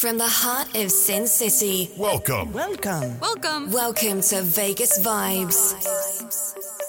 From the heart of Sin City, Welcome. Welcome. Welcome. welcome to Vegas Vibes.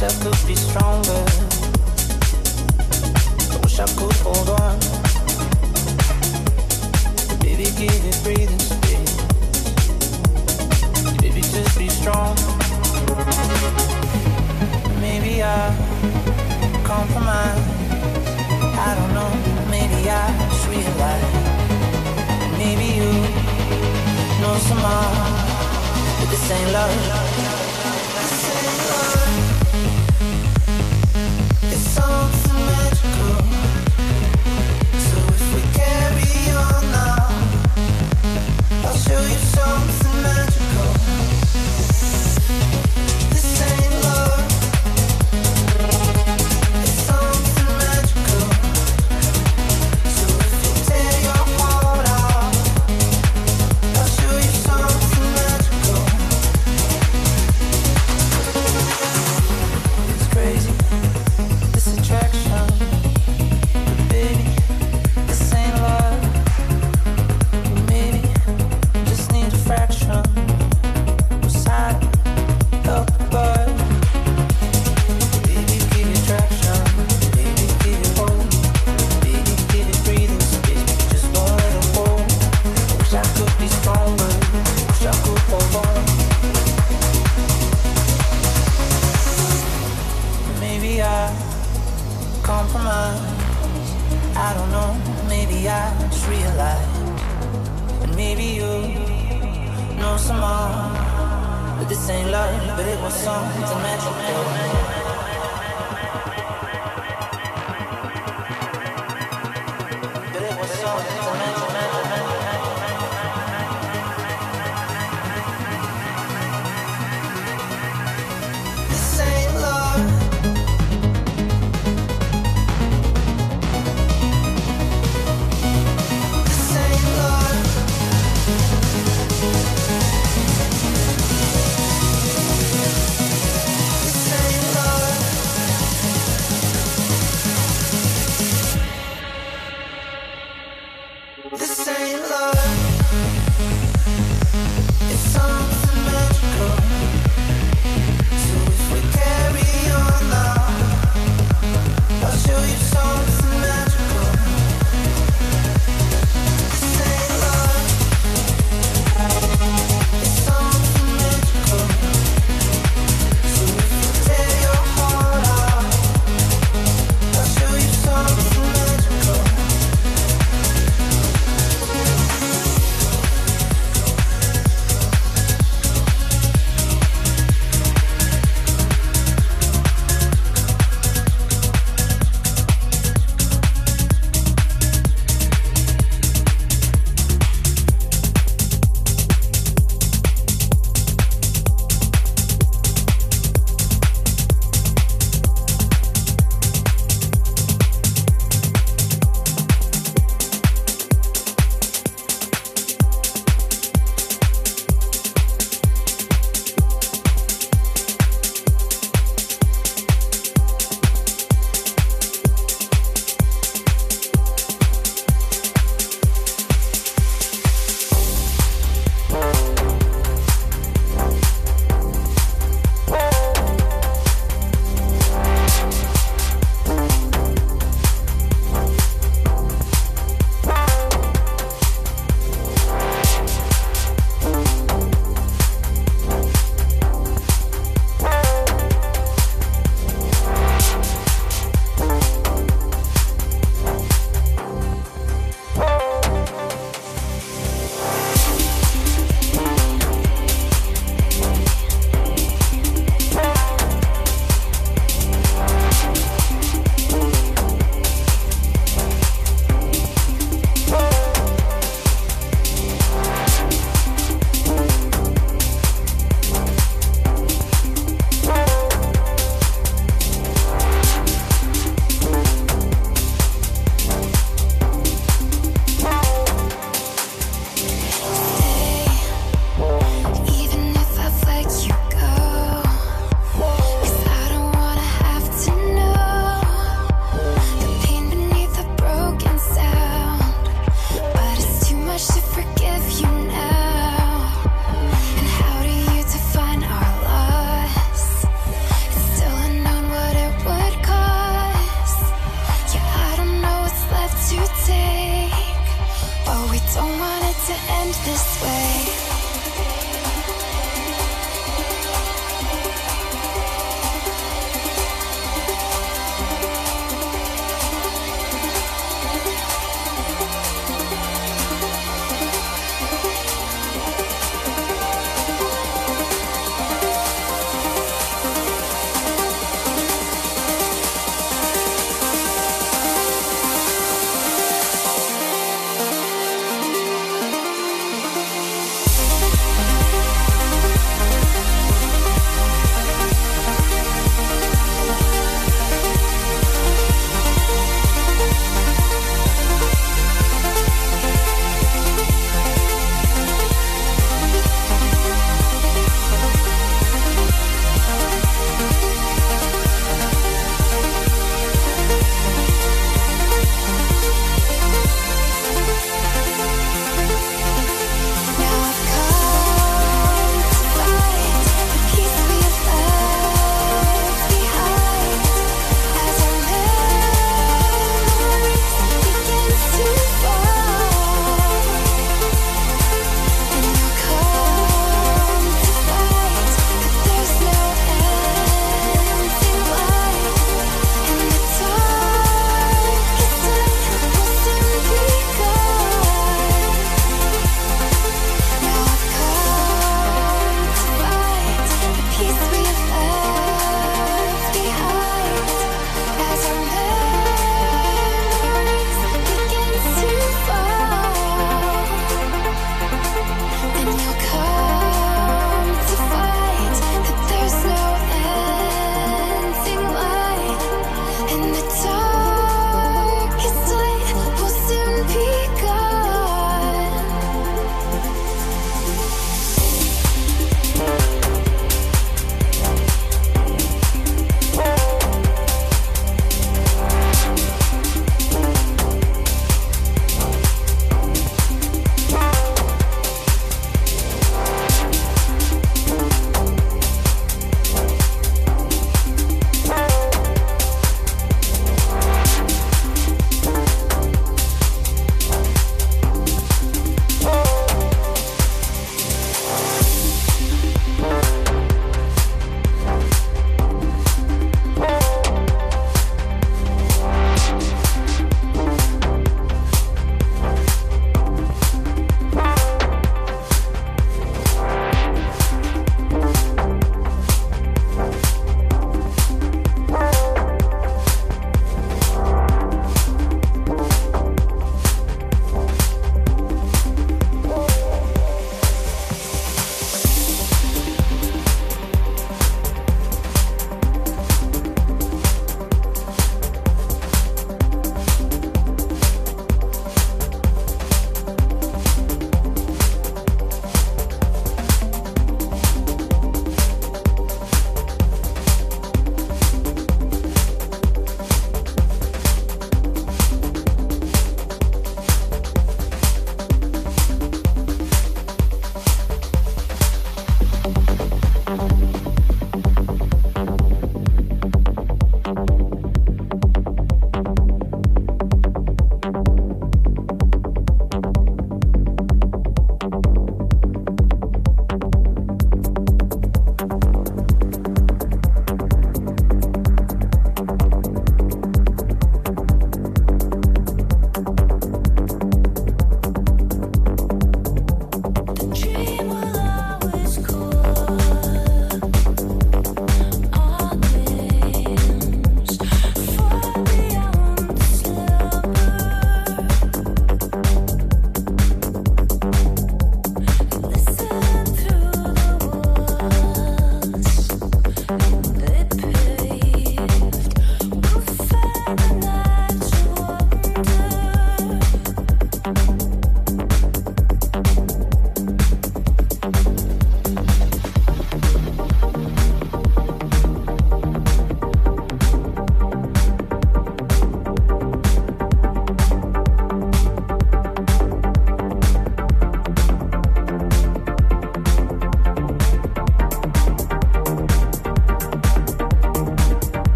wish I could be stronger. I wish I could hold on. Baby, give it breathing space. Baby, just be strong. Maybe I compromise. I don't know. Maybe I just realize. Maybe you know some more. But this ain't love.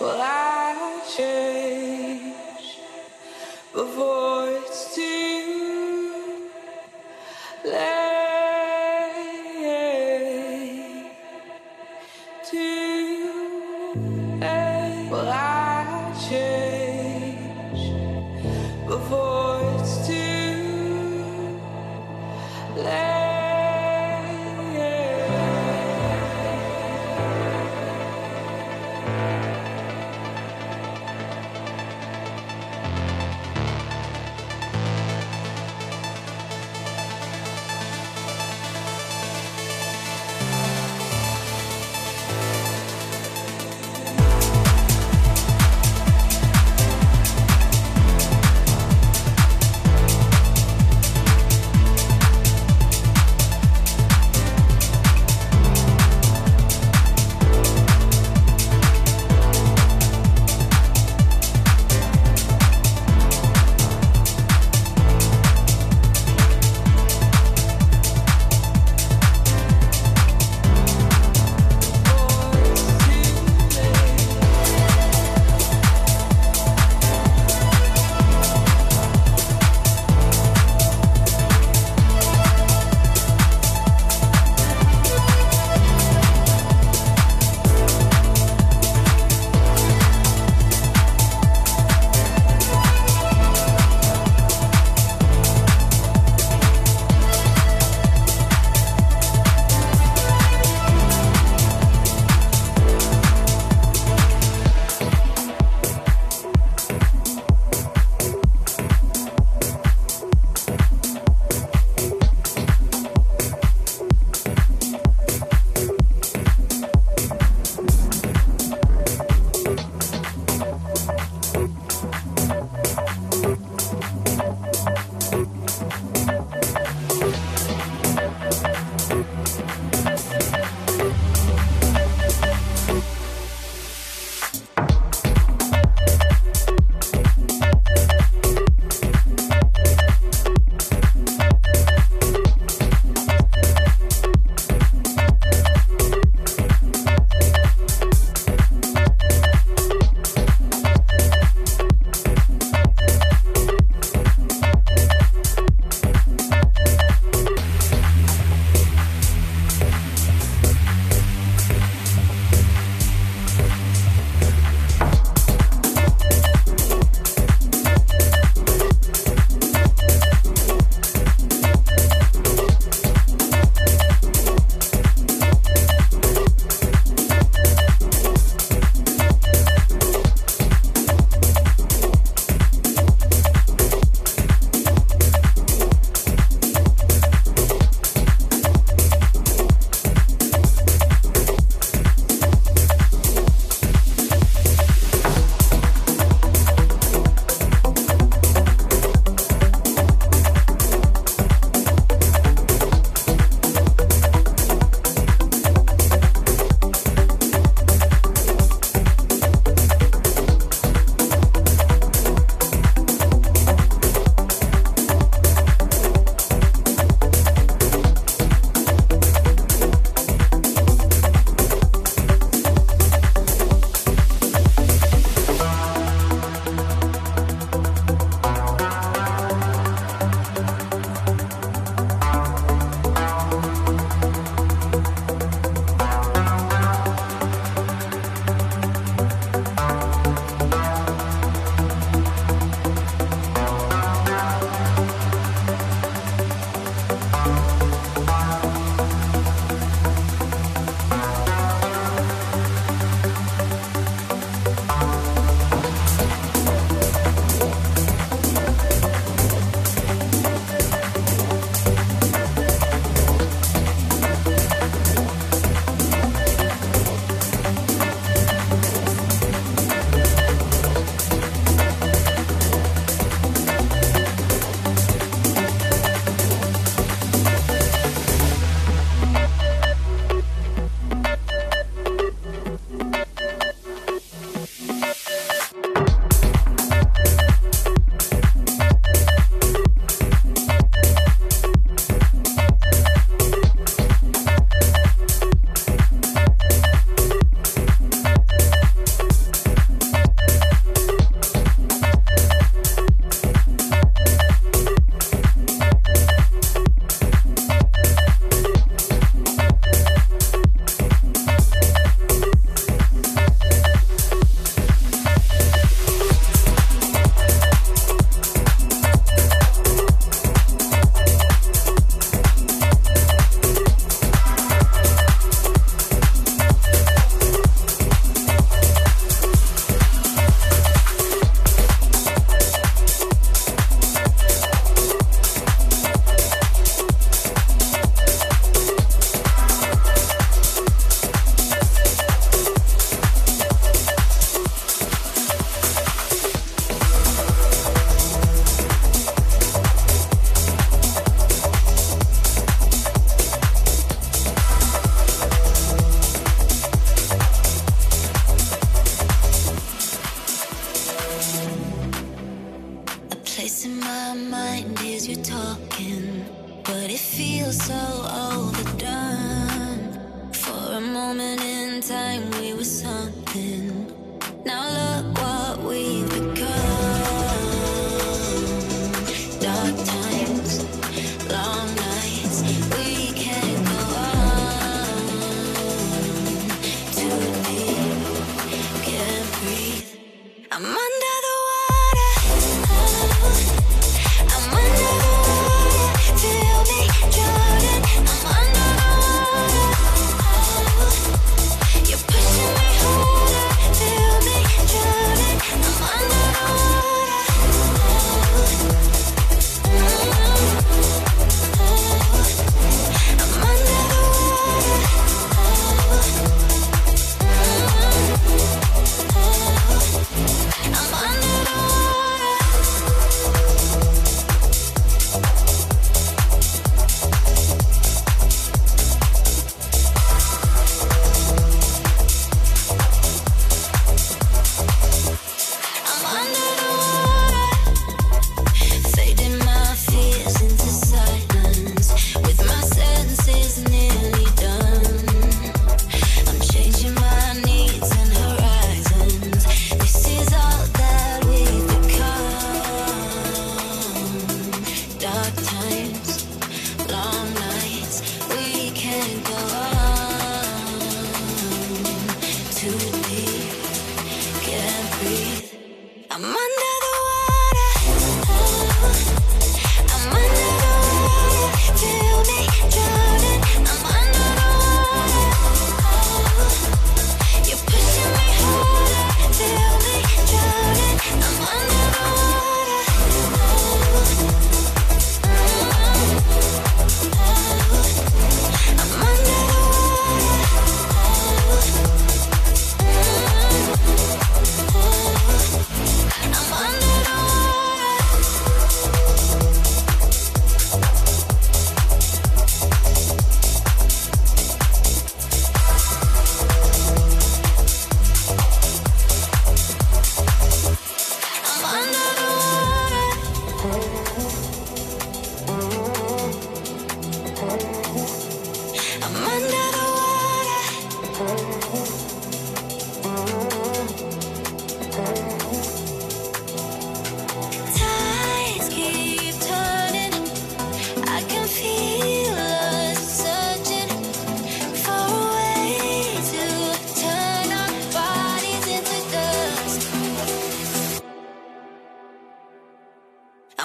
will I change before?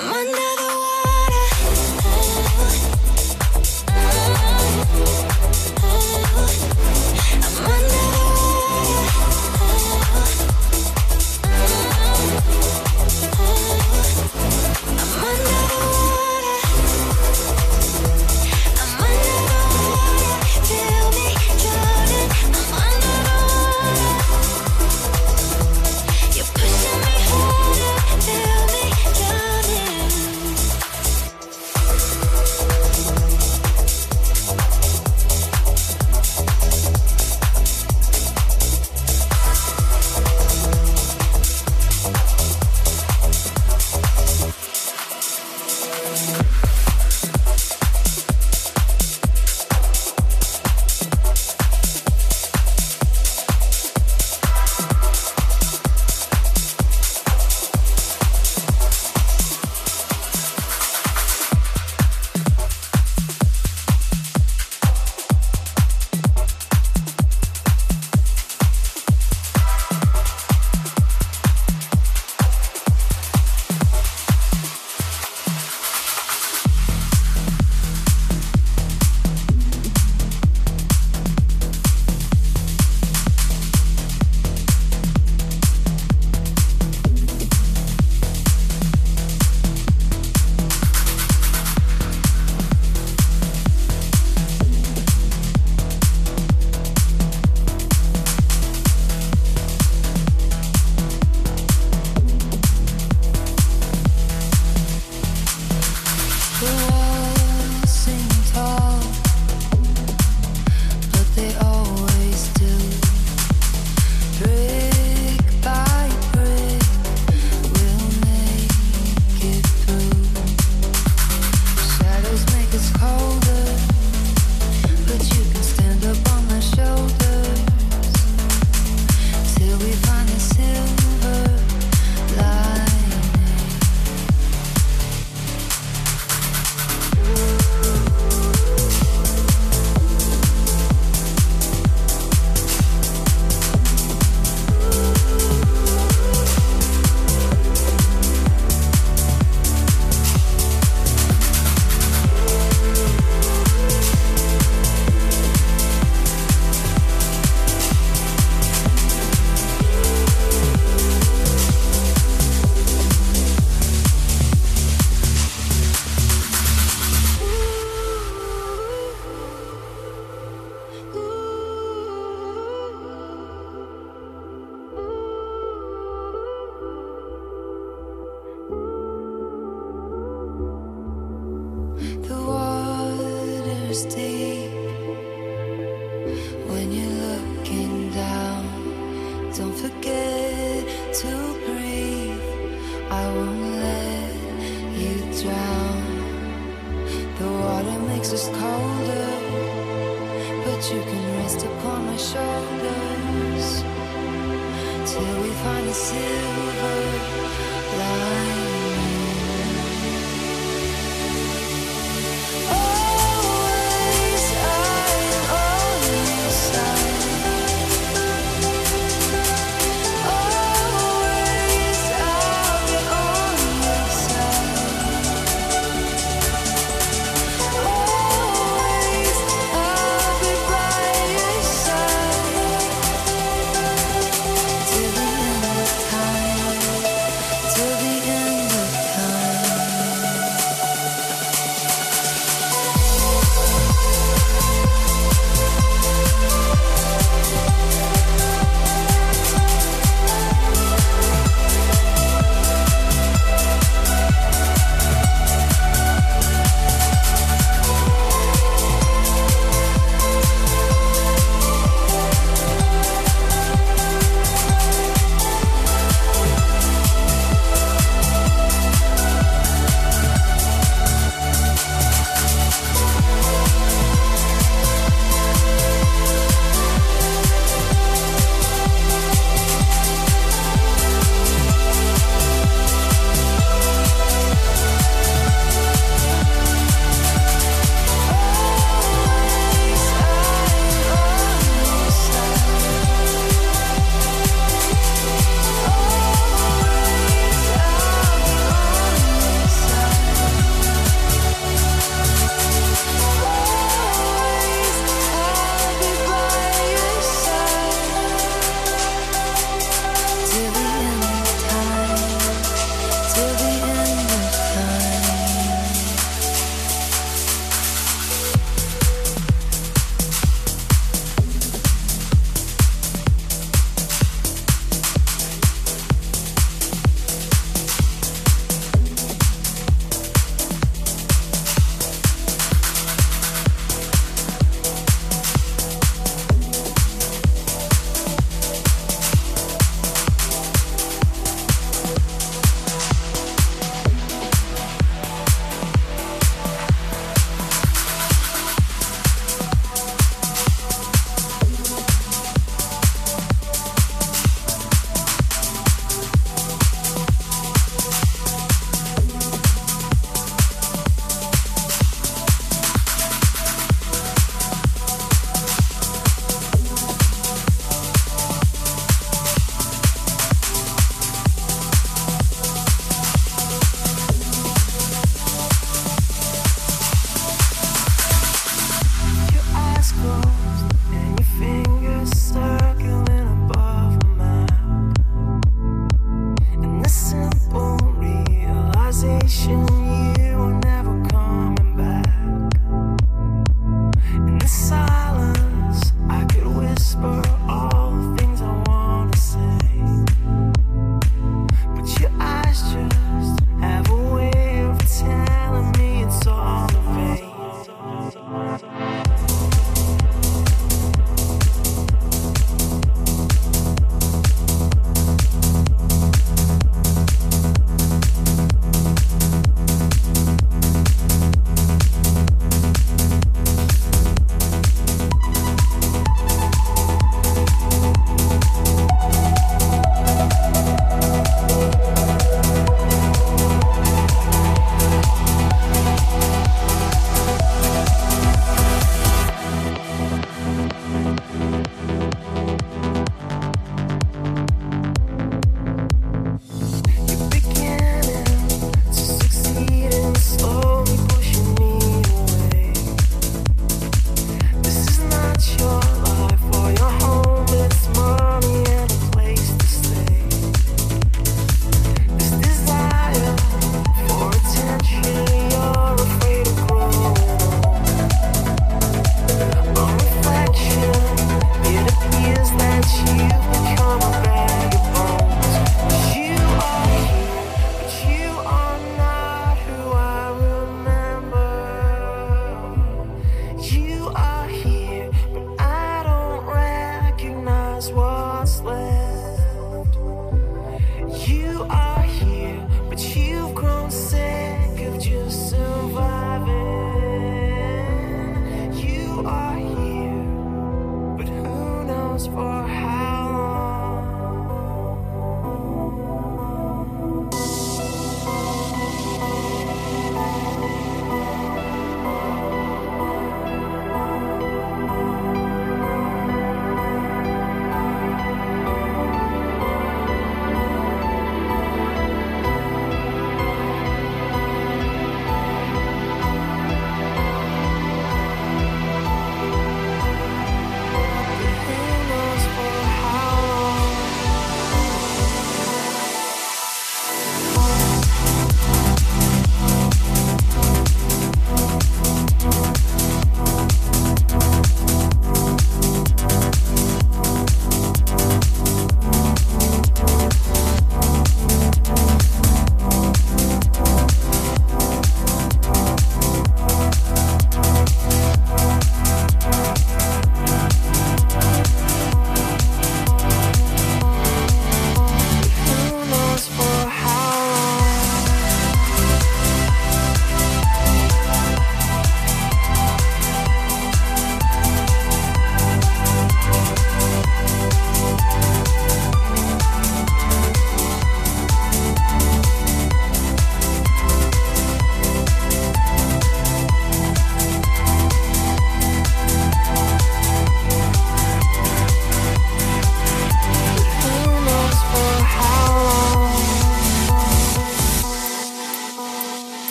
Under